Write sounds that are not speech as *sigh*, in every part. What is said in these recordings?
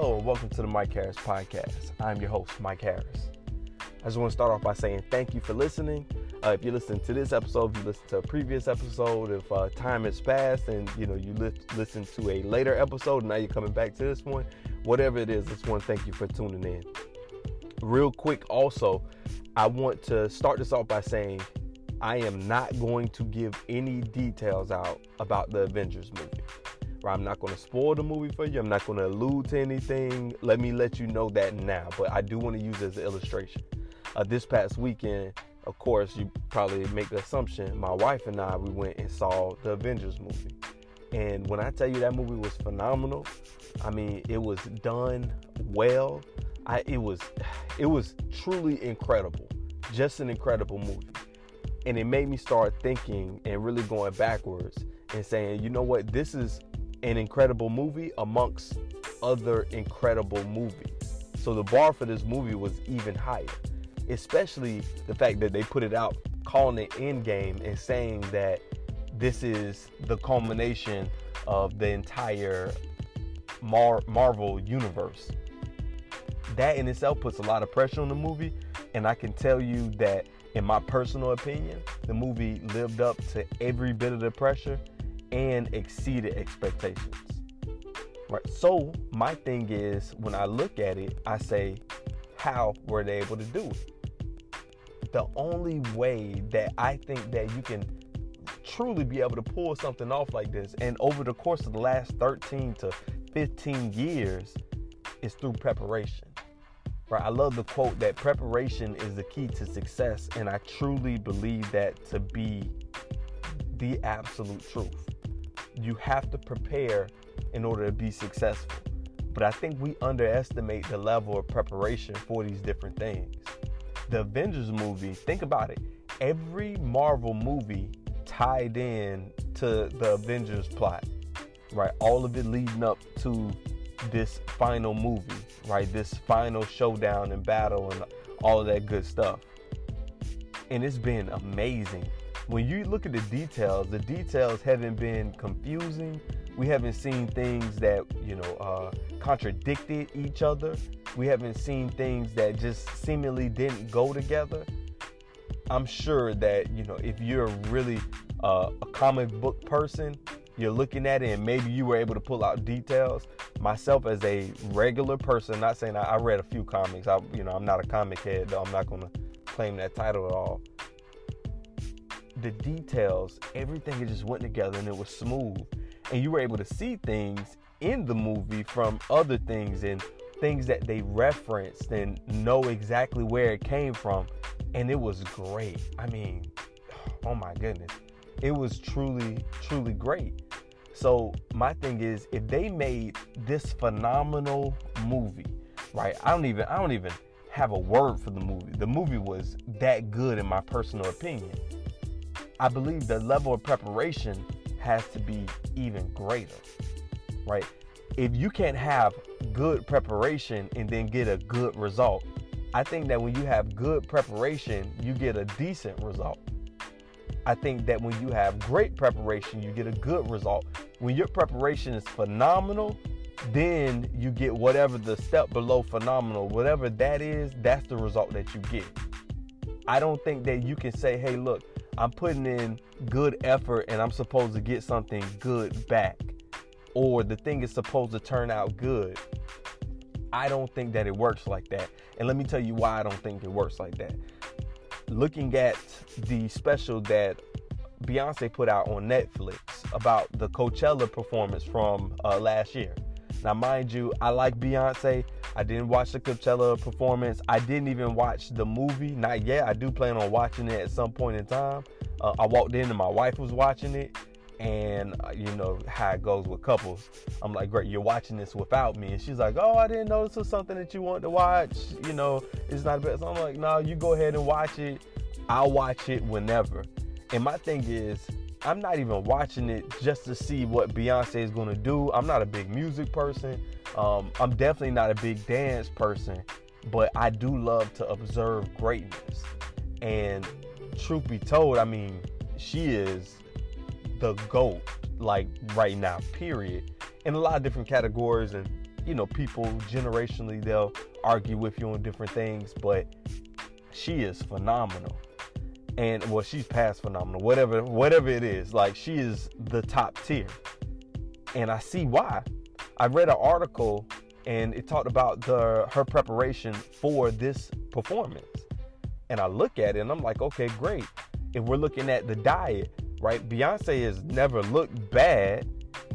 Hello and welcome to the Mike Harris Podcast. I'm your host, Mike Harris. I just want to start off by saying thank you for listening. Uh, if you listen to this episode, if you listen to a previous episode, if uh, time has passed and you know you li- listen to a later episode, and now you're coming back to this one, whatever it is, I just want to thank you for tuning in. Real quick, also, I want to start this off by saying I am not going to give any details out about the Avengers movie. I'm not going to spoil the movie for you. I'm not going to allude to anything. Let me let you know that now. But I do want to use as an illustration. Uh, this past weekend, of course, you probably make the assumption. My wife and I, we went and saw the Avengers movie. And when I tell you that movie was phenomenal, I mean it was done well. I, it was, it was truly incredible. Just an incredible movie. And it made me start thinking and really going backwards and saying, you know what, this is an incredible movie amongst other incredible movies. So the bar for this movie was even higher, especially the fact that they put it out calling it Endgame and saying that this is the culmination of the entire Mar- Marvel universe. That in itself puts a lot of pressure on the movie, and I can tell you that, in my personal opinion, the movie lived up to every bit of the pressure and exceeded expectations. Right. So my thing is when I look at it, I say, how were they able to do it? The only way that I think that you can truly be able to pull something off like this, and over the course of the last 13 to 15 years, is through preparation. Right. I love the quote that preparation is the key to success, and I truly believe that to be the absolute truth you have to prepare in order to be successful. But I think we underestimate the level of preparation for these different things. The Avengers movie, think about it. Every Marvel movie tied in to the Avengers plot, right? All of it leading up to this final movie, right? This final showdown and battle and all of that good stuff. And it's been amazing when you look at the details, the details haven't been confusing. We haven't seen things that, you know, uh, contradicted each other. We haven't seen things that just seemingly didn't go together. I'm sure that, you know, if you're really uh, a comic book person, you're looking at it and maybe you were able to pull out details. Myself as a regular person, not saying I, I read a few comics. I, you know, I'm not a comic head, though. I'm not going to claim that title at all the details, everything just went together and it was smooth. And you were able to see things in the movie from other things and things that they referenced and know exactly where it came from. And it was great. I mean, oh my goodness. It was truly, truly great. So my thing is if they made this phenomenal movie, right? I don't even I don't even have a word for the movie. The movie was that good in my personal opinion. I believe the level of preparation has to be even greater, right? If you can't have good preparation and then get a good result, I think that when you have good preparation, you get a decent result. I think that when you have great preparation, you get a good result. When your preparation is phenomenal, then you get whatever the step below phenomenal, whatever that is, that's the result that you get. I don't think that you can say, hey, look, I'm putting in good effort and I'm supposed to get something good back, or the thing is supposed to turn out good. I don't think that it works like that. And let me tell you why I don't think it works like that. Looking at the special that Beyonce put out on Netflix about the Coachella performance from uh, last year. Now, mind you, I like Beyonce. I didn't watch the Coachella performance. I didn't even watch the movie. Not yet. I do plan on watching it at some point in time. Uh, I walked in and my wife was watching it. And uh, you know how it goes with couples. I'm like, great, you're watching this without me. And she's like, oh, I didn't know this was something that you wanted to watch. You know, it's not bad. So I'm like, no, you go ahead and watch it. I'll watch it whenever. And my thing is, I'm not even watching it just to see what Beyonce is to do. I'm not a big music person. Um, I'm definitely not a big dance person, but I do love to observe greatness. And truth be told, I mean, she is the GOAT, like right now, period, in a lot of different categories. And you know, people generationally they'll argue with you on different things, but she is phenomenal. And well, she's past phenomenal. Whatever, whatever it is, like she is the top tier. And I see why. I read an article and it talked about the her preparation for this performance. And I look at it and I'm like, okay, great. If we're looking at the diet, right? Beyonce has never looked bad,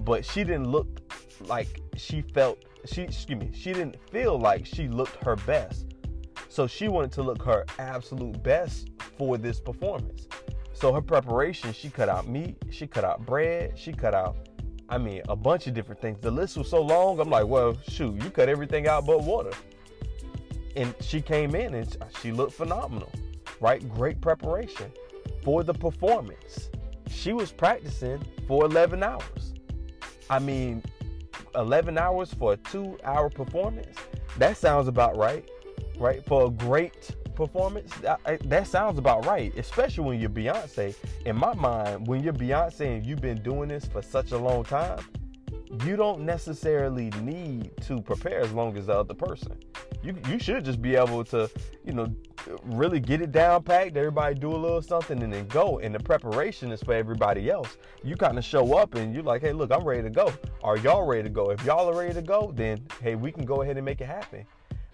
but she didn't look like she felt she excuse me, she didn't feel like she looked her best. So she wanted to look her absolute best for this performance. So her preparation, she cut out meat, she cut out bread, she cut out I mean, a bunch of different things. The list was so long, I'm like, well, shoot, you cut everything out but water. And she came in and she looked phenomenal, right? Great preparation for the performance. She was practicing for 11 hours. I mean, 11 hours for a two hour performance? That sounds about right, right? For a great performance, that, sounds about right, especially when you're Beyonce. In my mind, when you're Beyonce and you've been doing this for such a long time, you don't necessarily need to prepare as long as the other person. You you should just be able to, you know, really get it down packed. Everybody do a little something and then go. And the preparation is for everybody else. You kind of show up and you're like, hey, look, I'm ready to go. Are y'all ready to go? If y'all are ready to go, then hey, we can go ahead and make it happen.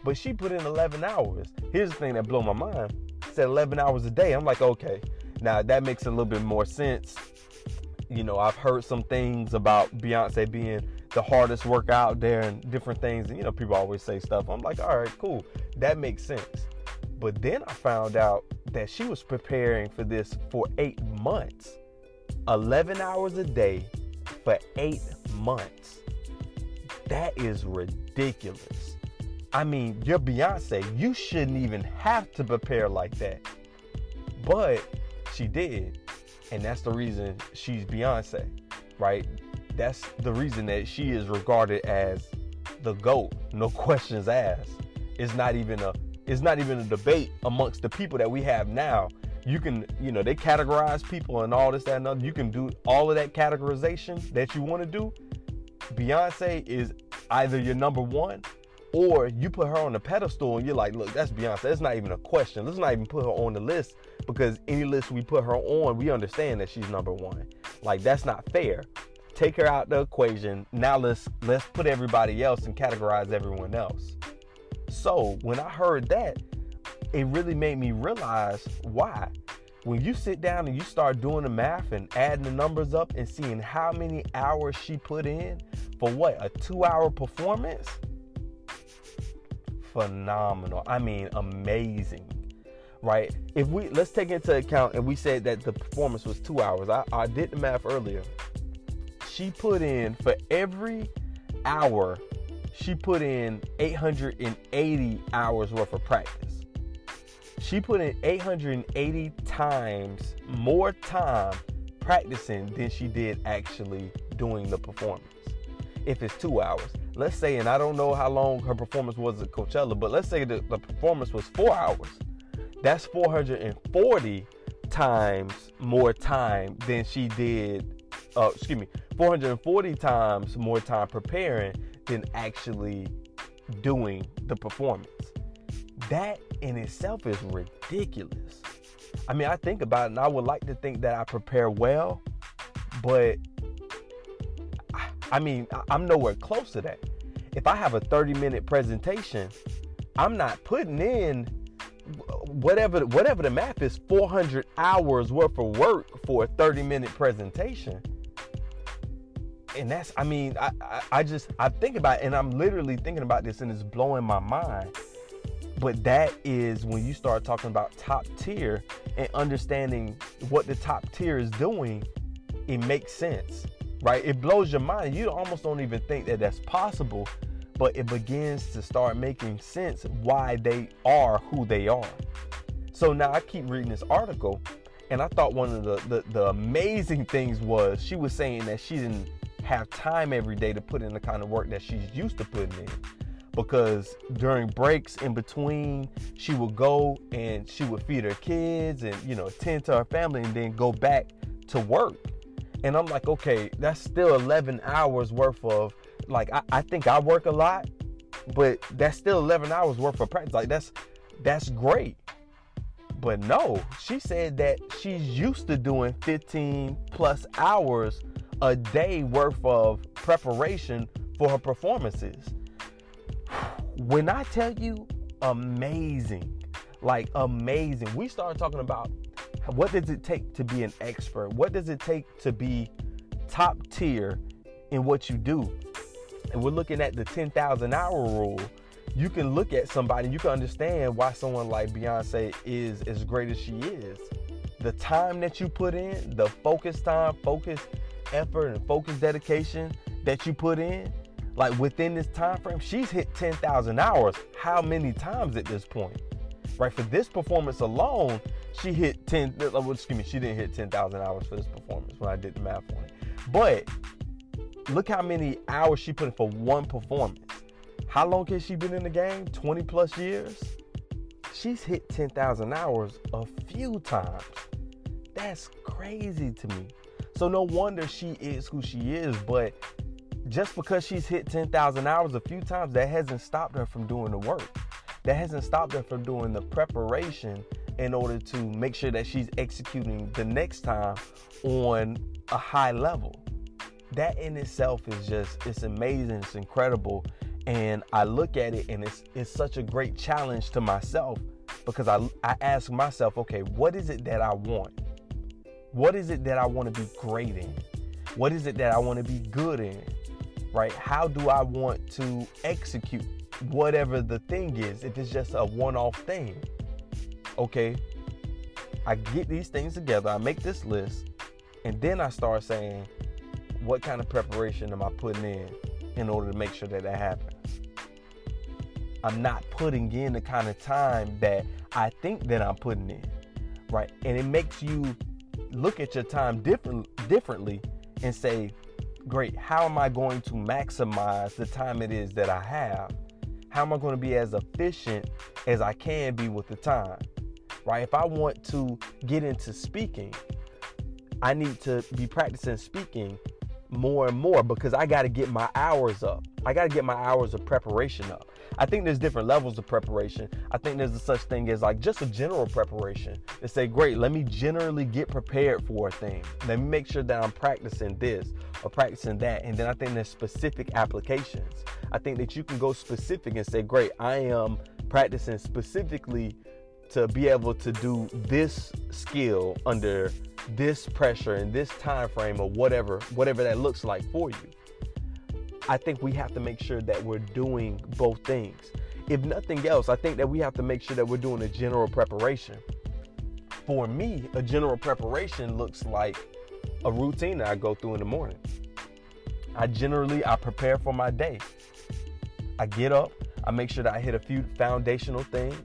But she put in 11 hours. Here's the thing that blew my mind. said 11 hours a day. I'm like, okay, now that makes a little bit more sense. You know, I've heard some things about Beyonce being the hardest work out there and different things. And, you know, people always say stuff. I'm like, all right, cool. That makes sense. But then I found out that she was preparing for this for eight months, 11 hours a day for eight months. That is ridiculous. I mean, you're Beyonce. You shouldn't even have to prepare like that. But she did. And that's the reason she's Beyonce, right? That's the reason that she is regarded as the GOAT. No *laughs* questions asked. It's not even a it's not even a debate amongst the people that we have now. You can, you know, they categorize people and all this, that, and other. You can do all of that categorization that you want to do. Beyonce is either your number one or you put her on the pedestal and you're like, look, that's Beyonce. That's not even a question. Let's not even put her on the list because any list we put her on, we understand that she's number one. Like that's not fair. Take her out the equation. Now let's let's put everybody else and categorize everyone else. So when I heard that, it really made me realize why. When you sit down and you start doing the math and adding the numbers up and seeing how many hours she put in for what, a two hour performance? Phenomenal. I mean, amazing. Right? If we let's take into account and we said that the performance was two hours. I, I did the math earlier. She put in for every hour, she put in 880 hours worth of practice. She put in 880 times more time practicing than she did actually doing the performance. If it's two hours, let's say, and I don't know how long her performance was at Coachella, but let's say the, the performance was four hours. That's 440 times more time than she did, uh, excuse me, 440 times more time preparing than actually doing the performance. That in itself is ridiculous. I mean, I think about it and I would like to think that I prepare well, but I mean, I'm nowhere close to that. If I have a 30 minute presentation, I'm not putting in whatever whatever the math is 400 hours worth of work for a 30 minute presentation. And that's i mean I, I, I just i think about it and i'm literally thinking about this and it's blowing my mind. But that is when you start talking about top tier and understanding what the top tier is doing it makes sense right? It blows your mind. You almost don't even think that that's possible, but it begins to start making sense why they are who they are. So now I keep reading this article, and I thought one of the, the, the amazing things was she was saying that she didn't have time every day to put in the kind of work that she's used to putting in because during breaks in between she would go and she would feed her kids and you know tend to her family and then go back to work and I'm like, okay, that's still 11 hours worth of like I, I think I work a lot, but that's still 11 hours worth of practice. Like that's that's great. But no, she said that she's used to doing 15 plus hours a day worth of preparation for her performances. When I tell you amazing, like amazing, we started talking about what does it take to be an expert? What does it take to be top tier in what you do? And we're looking at the 10,000 hour rule you can look at somebody, you can understand why someone like Beyonce is as great as she is. The time that you put in, the focus time, focus effort, and focus dedication that you put in, like within this time frame, she's hit 10,000 hours. How many times at this point? Right, for this performance alone, she hit 10, uh, excuse me, she didn't hit 10,000 hours for this performance when I did the math on it. But look how many hours she put in for one performance. How long has she been in the game? 20 plus years? She's hit 10,000 hours a few times. That's crazy to me. So no wonder she is who she is, but just because she's hit 10,000 hours a few times, that hasn't stopped her from doing the work. That hasn't stopped her from doing the preparation in order to make sure that she's executing the next time on a high level. That in itself is just, it's amazing, it's incredible and I look at it and it's it's such a great challenge to myself because I I ask myself, okay, what is it that I want? What is it that I want to be great in? What is it that I want to be good in? Right? How do I want to execute whatever the thing is if it's just a one-off thing? Okay? I get these things together, I make this list, and then I start saying, what kind of preparation am I putting in in order to make sure that that happens? I'm not putting in the kind of time that I think that I'm putting in, right? And it makes you look at your time different differently and say, great, how am I going to maximize the time it is that I have? How am I going to be as efficient as I can be with the time? Right? If I want to get into speaking, I need to be practicing speaking more and more because I got to get my hours up. I got to get my hours of preparation up. I think there's different levels of preparation. I think there's a such thing as like just a general preparation to say, great, let me generally get prepared for a thing. Let me make sure that I'm practicing this or practicing that. And then I think there's specific applications. I think that you can go specific and say, great, I am practicing specifically to be able to do this skill under this pressure and this time frame or whatever whatever that looks like for you I think we have to make sure that we're doing both things. If nothing else, I think that we have to make sure that we're doing a general preparation. For me, a general preparation looks like a routine that I go through in the morning. I generally I prepare for my day. I get up, I make sure that I hit a few foundational things.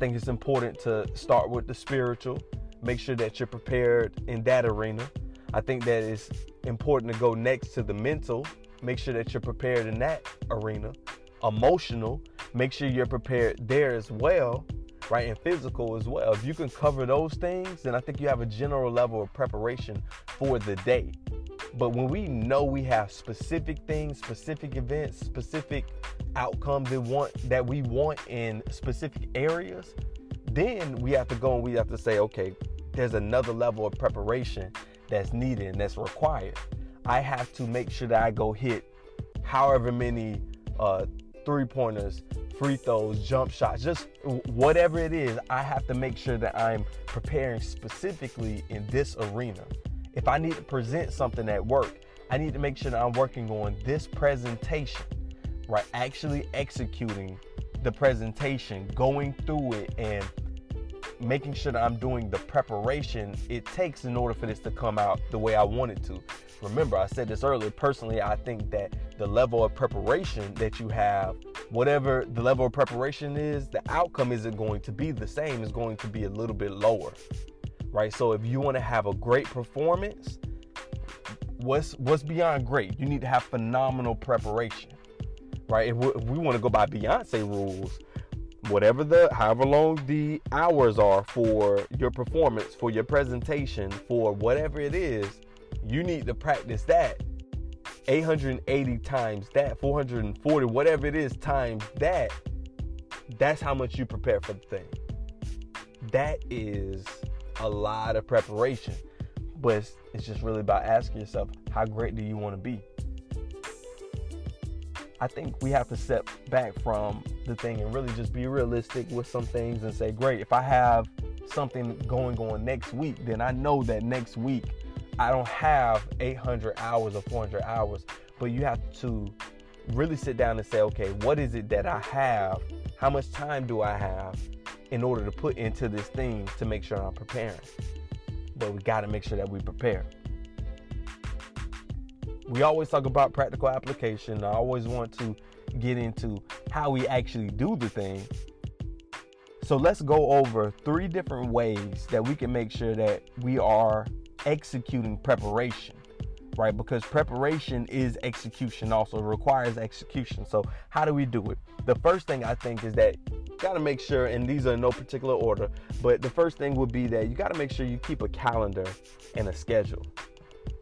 Think it's important to start with the spiritual, make sure that you're prepared in that arena. I think that it's important to go next to the mental make sure that you're prepared in that arena. Emotional, make sure you're prepared there as well, right? And physical as well. If you can cover those things, then I think you have a general level of preparation for the day. But when we know we have specific things, specific events, specific outcomes that want that we want in specific areas, then we have to go and we have to say, okay, there's another level of preparation that's needed and that's required. I have to make sure that I go hit however many uh, three pointers, free throws, jump shots, just whatever it is, I have to make sure that I'm preparing specifically in this arena. If I need to present something at work, I need to make sure that I'm working on this presentation, right? Actually executing the presentation, going through it, and making sure that I'm doing the preparation it takes in order for this to come out the way I want it to. Remember, I said this earlier. Personally, I think that the level of preparation that you have, whatever the level of preparation is, the outcome isn't going to be the same. It's going to be a little bit lower, right? So if you want to have a great performance, what's what's beyond great? You need to have phenomenal preparation, right? If we, if we want to go by Beyonce rules, whatever the however long the hours are for your performance, for your presentation, for whatever it is you need to practice that 880 times that, 440, whatever it is, times that, that's how much you prepare for the thing. That is a lot of preparation. But it's, it's just really about asking yourself, how great do you want to be? I think we have to step back from the thing and really just be realistic with some things and say, great, if I have something going on next week, then I know that next week I don't have 800 hours or 400 hours. But you have to really sit down and say, okay, what is it that I have? How much time do I have in order to put into this thing to make sure I'm preparing? But we got to make sure that we prepare we always talk about practical application. I always want to get into how we actually do the thing. So let's go over three different ways that we can make sure that we are executing preparation, right? Because preparation is execution also requires execution. So how do we do it? The first thing I think is that got to make sure and these are in no particular order, but the first thing would be that you got to make sure you keep a calendar and a schedule.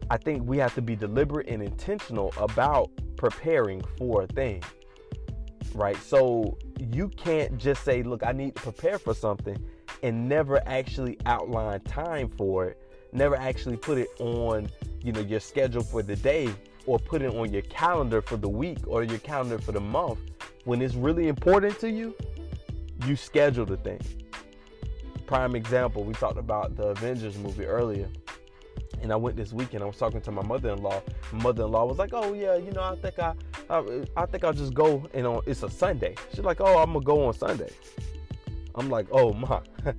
I think we have to be deliberate and intentional about preparing for a thing, right? So you can't just say, look, I need to prepare for something and never actually outline time for it, never actually put it on, you know, your schedule for the day or put it on your calendar for the week or your calendar for the month. When it's really important to you, you schedule the thing. Prime example, we talked about the Avengers movie earlier and I went this weekend. I was talking to my mother-in-law. My mother-in-law was like, "Oh yeah, you know, I think I, I, I think I'll just go. And on it's a Sunday. She's like, "Oh, I'm gonna go on Sunday." I'm like, "Oh my, *laughs*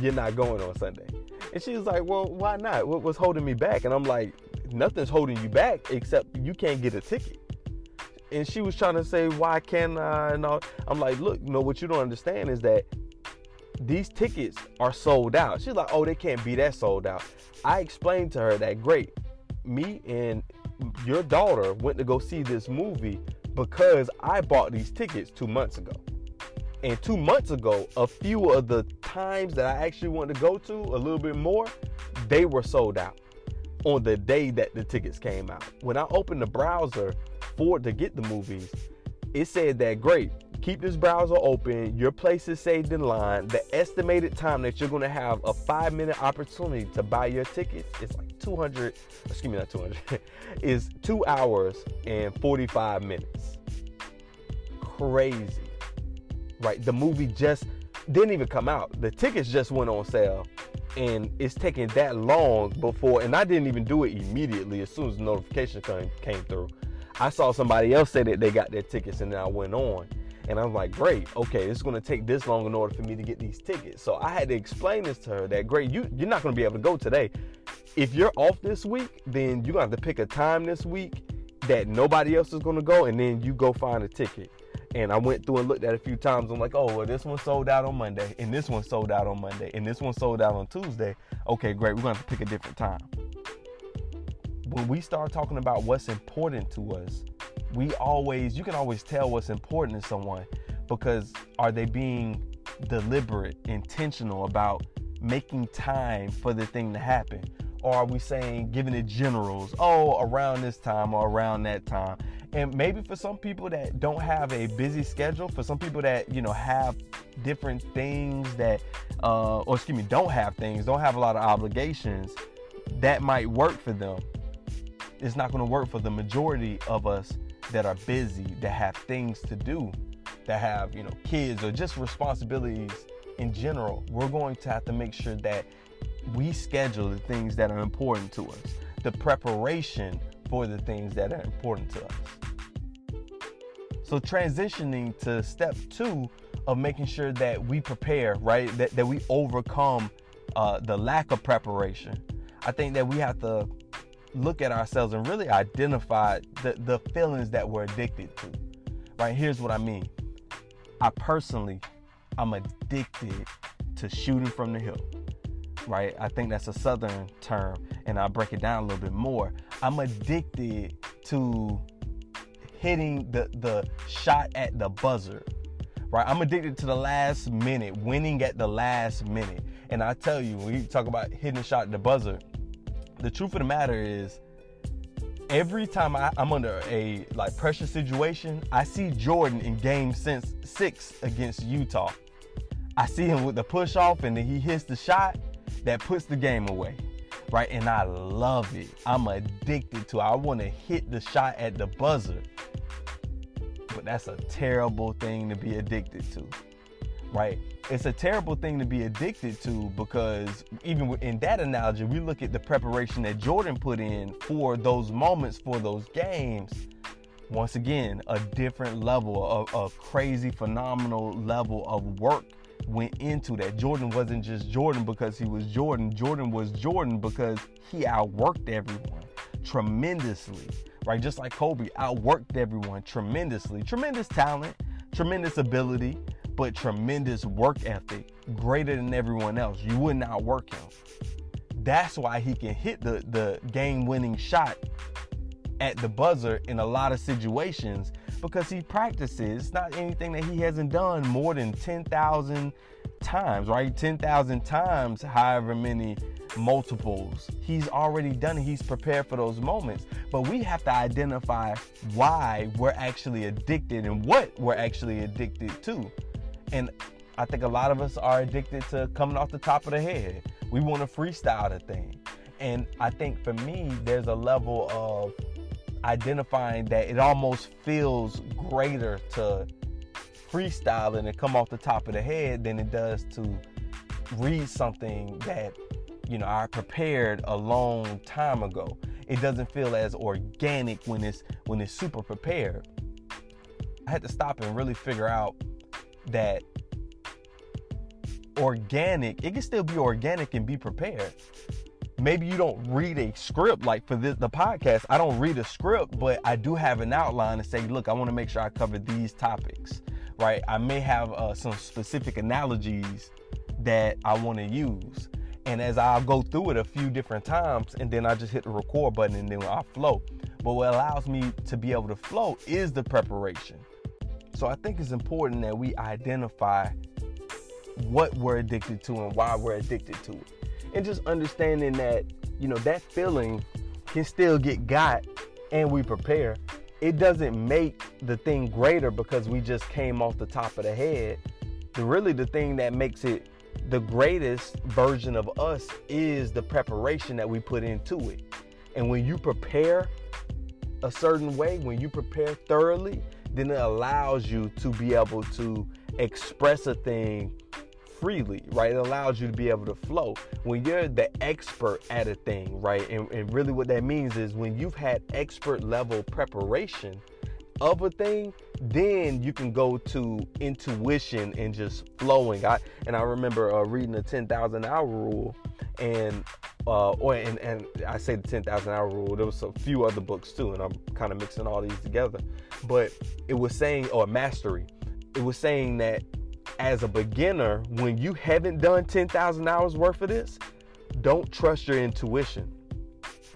you're not going on Sunday." And she was like, "Well, why not? What was holding me back?" And I'm like, "Nothing's holding you back except you can't get a ticket." And she was trying to say, "Why can't I?" And all. I'm like, "Look, you know what you don't understand is that." These tickets are sold out. She's like, oh, they can't be that sold out. I explained to her that great, me and your daughter went to go see this movie because I bought these tickets two months ago. And two months ago, a few of the times that I actually wanted to go to, a little bit more, they were sold out on the day that the tickets came out. When I opened the browser for to get the movies, it said that great, keep this browser open. Your place is saved in line. The estimated time that you're to have a five minute opportunity to buy your tickets is like 200, excuse me, not 200, *laughs* is two hours and 45 minutes. Crazy, right? The movie just didn't even come out. The tickets just went on sale. And it's taking that long before, and I didn't even do it immediately as soon as the notification came, came through. I saw somebody else say that they got their tickets, and then I went on and I was like, great, okay, it's gonna take this long in order for me to get these tickets. So I had to explain this to her that great, you you're not gonna be able to go today. If you're off this week, then you're gonna have to pick a time this week that nobody else is gonna go, and then you go find a ticket. And I went through and looked at a few times. I'm like, oh, well, this one sold out on Monday, and this one sold out on Monday, and this one sold out on Tuesday. Okay, great, we're gonna to pick a different time. When we start talking about what's important to us, we always you can always tell what's important to someone because are they being deliberate, intentional about making time for the thing to happen? Or are we saying giving it generals, oh, around this time or around that time? And maybe for some people that don't have a busy schedule, for some people that, you know, have different things that, uh, or excuse me, don't have things, don't have a lot of obligations, that might work for them. It's not going to work for the majority of us that are busy, that have things to do, that have, you know, kids or just responsibilities in general, we're going to have to make sure that we schedule the things that are important to us, the preparation for the things that are important to us. So, transitioning to step two of making sure that we prepare, right? That, that we overcome uh, the lack of preparation. I think that we have to look at ourselves and really identify the, the feelings that we're addicted to. Right? Here's what I mean. I personally, I'm addicted to shooting from the hip. Right? I think that's a southern term, and I'll break it down a little bit more. I'm addicted to hitting the the shot at the buzzer. Right? I'm addicted to the last minute, winning at the last minute. And I tell you, when you talk about hitting the shot at the buzzer, the truth of the matter is every time I, am under a like pressure situation, I see Jordan in game since six against Utah. I see him with the push off and then he hits the shot that puts the game away. Right? And I love it. I'm addicted to it. I want to hit the shot at the buzzer. But that's a terrible thing to be addicted to. Right? It's a terrible thing to be addicted to because even in that analogy, we look at the preparation that Jordan put in for those moments, for those games. Once again, a different level, a, a crazy, phenomenal level of work went into that. Jordan wasn't just Jordan because he was Jordan. Jordan was Jordan because he outworked everyone tremendously, right? Just like Kobe outworked everyone tremendously. Tremendous talent, tremendous ability, but tremendous work ethic, greater than everyone else. You wouldn't outwork him. That's why he can hit the, the game winning shot at the buzzer in a lot of situations because he practices. It's not anything that he hasn't done more than 10,000 times, right? 10,000 times, however many multiples. He's already done it. He's prepared for those moments. But we have to identify why we're actually addicted and what we're actually addicted to. And I think a lot of us are addicted to coming off the top of the head. We want to freestyle the thing. And I think for me, there's a level of identifying that it almost feels greater to freestyle and come off the top of the head than it does to read something that you know I prepared a long time ago. It doesn't feel as organic when it's when it's super prepared. I had to stop and really figure out that organic, it can still be organic and be prepared maybe you don't read a script like for the podcast. I don't read a script but i do have an outline and say look i want to make sure i cover these topics right? I may have uh, some specific analogies that i want to use. And as i'll go through it a few different times and then i just hit the record button and then i flow but what allows me to be able to flow is the preparation. So i think it's important that we identify what we're addicted to and why we're addicted to it and just understanding that you know that feeling can still get got and we prepare. It doesn't make the thing greater because we just came off the top of the head. The really the thing that makes it the greatest version of us is the preparation that we put into it. And when you prepare a certain way when you prepare thoroughly then it allows you to be able to express a thing freely, right? It allows you to be able to flow. When you're the expert at a thing, right? And, and really what that means is when you've had expert level preparation of a thing, then you can go to intuition and just flowing. I and I remember uh, reading the 10,000 hour rule and uh, or and, and I say the 10,000 hour rule. There was a few other books too, and I'm kind of mixing all these together. But it was saying, or mastery, it was saying that as a beginner, when you haven't done 10,000 hours worth of this, don't trust your intuition.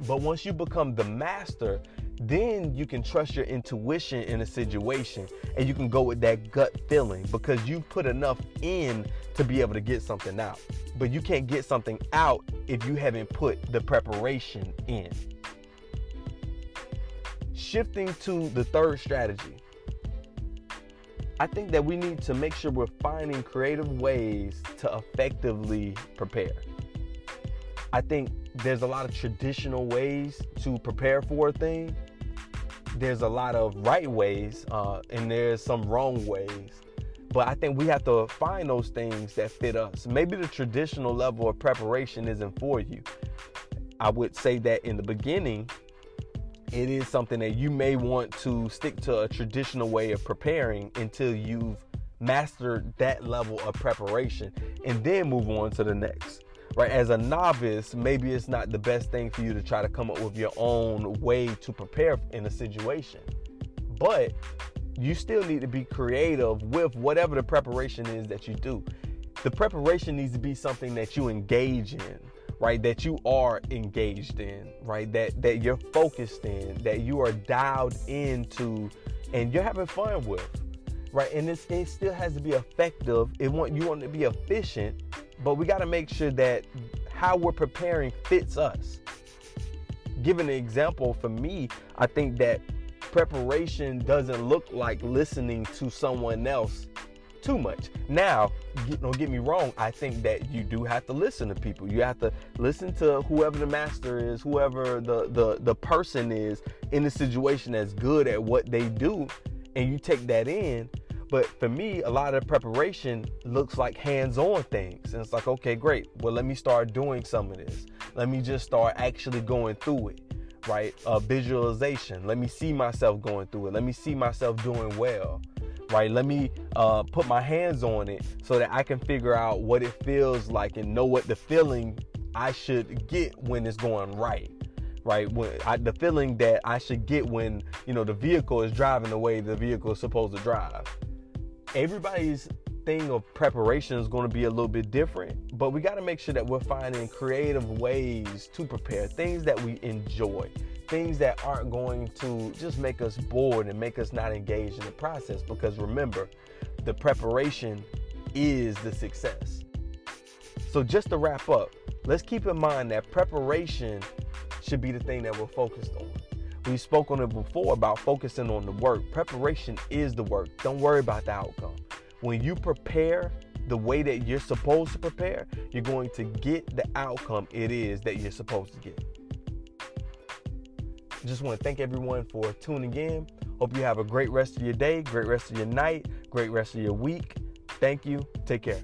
But once you become the master, then you can trust your intuition in a situation and you can go with that gut feeling because you've put enough in to be able to get something out. But you can't get something out if you haven't put the preparation in. Shifting to the third strategy I think that we need to make sure we're finding creative ways to effectively prepare. I think there's a lot of traditional ways to prepare for a thing. There's a lot of right ways, uh, and there's some wrong ways. But I think we have to find those things that fit us. Maybe the traditional level of preparation isn't for you. I would say that in the beginning, it is something that you may want to stick to a traditional way of preparing until you've mastered that level of preparation and then move on to the next. Right, as a novice, maybe it's not the best thing for you to try to come up with your own way to prepare in a situation. But you still need to be creative with whatever the preparation is that you do. The preparation needs to be something that you engage in right that you are engaged in right that that you're focused in that you are dialed into and you're having fun with right? And it's, it still has to be effective. It want you want to be efficient but we got to make sure that how we're preparing fits us. Giving an example for me, I think that preparation doesn't look like listening to someone else too much. Now, don't get me wrong, I think that you do have to listen to people. You have to listen to whoever the master is, whoever the the, the person is in the situation that's good at what they do, and you take that in. But for me, a lot of preparation looks like hands-on things. And it's like, okay, great. Well, let me start doing some of this. Let me just start actually going through it right? A visualization. Let me see myself going through it. Let me see myself doing well right? Let me uh, put my hands on it so that I can figure out what it feels like and know what the feeling I should get when it's going right, right? When I, the feeling that I should get when you know the vehicle is driving the way the vehicle is supposed to drive. Everybody's thing of preparation is going to be a little bit different, but we got to make sure that we're finding creative ways to prepare, things that we enjoy things that aren't going to just make us bored and make us not engaged in the process. Because remember, the preparation is the success. So, just to wrap up, let's keep in mind that preparation should be the thing that we're focused on. We spoke on it before about focusing on the work. Preparation is the work. Don't worry about the outcome. When you prepare the way that you're supposed to prepare, you're going to get the outcome it is that you're supposed to get. Just want to thank everyone for tuning in. Hope you have a great rest of your day, great rest of your night, great rest of your week. Thank you. Take care.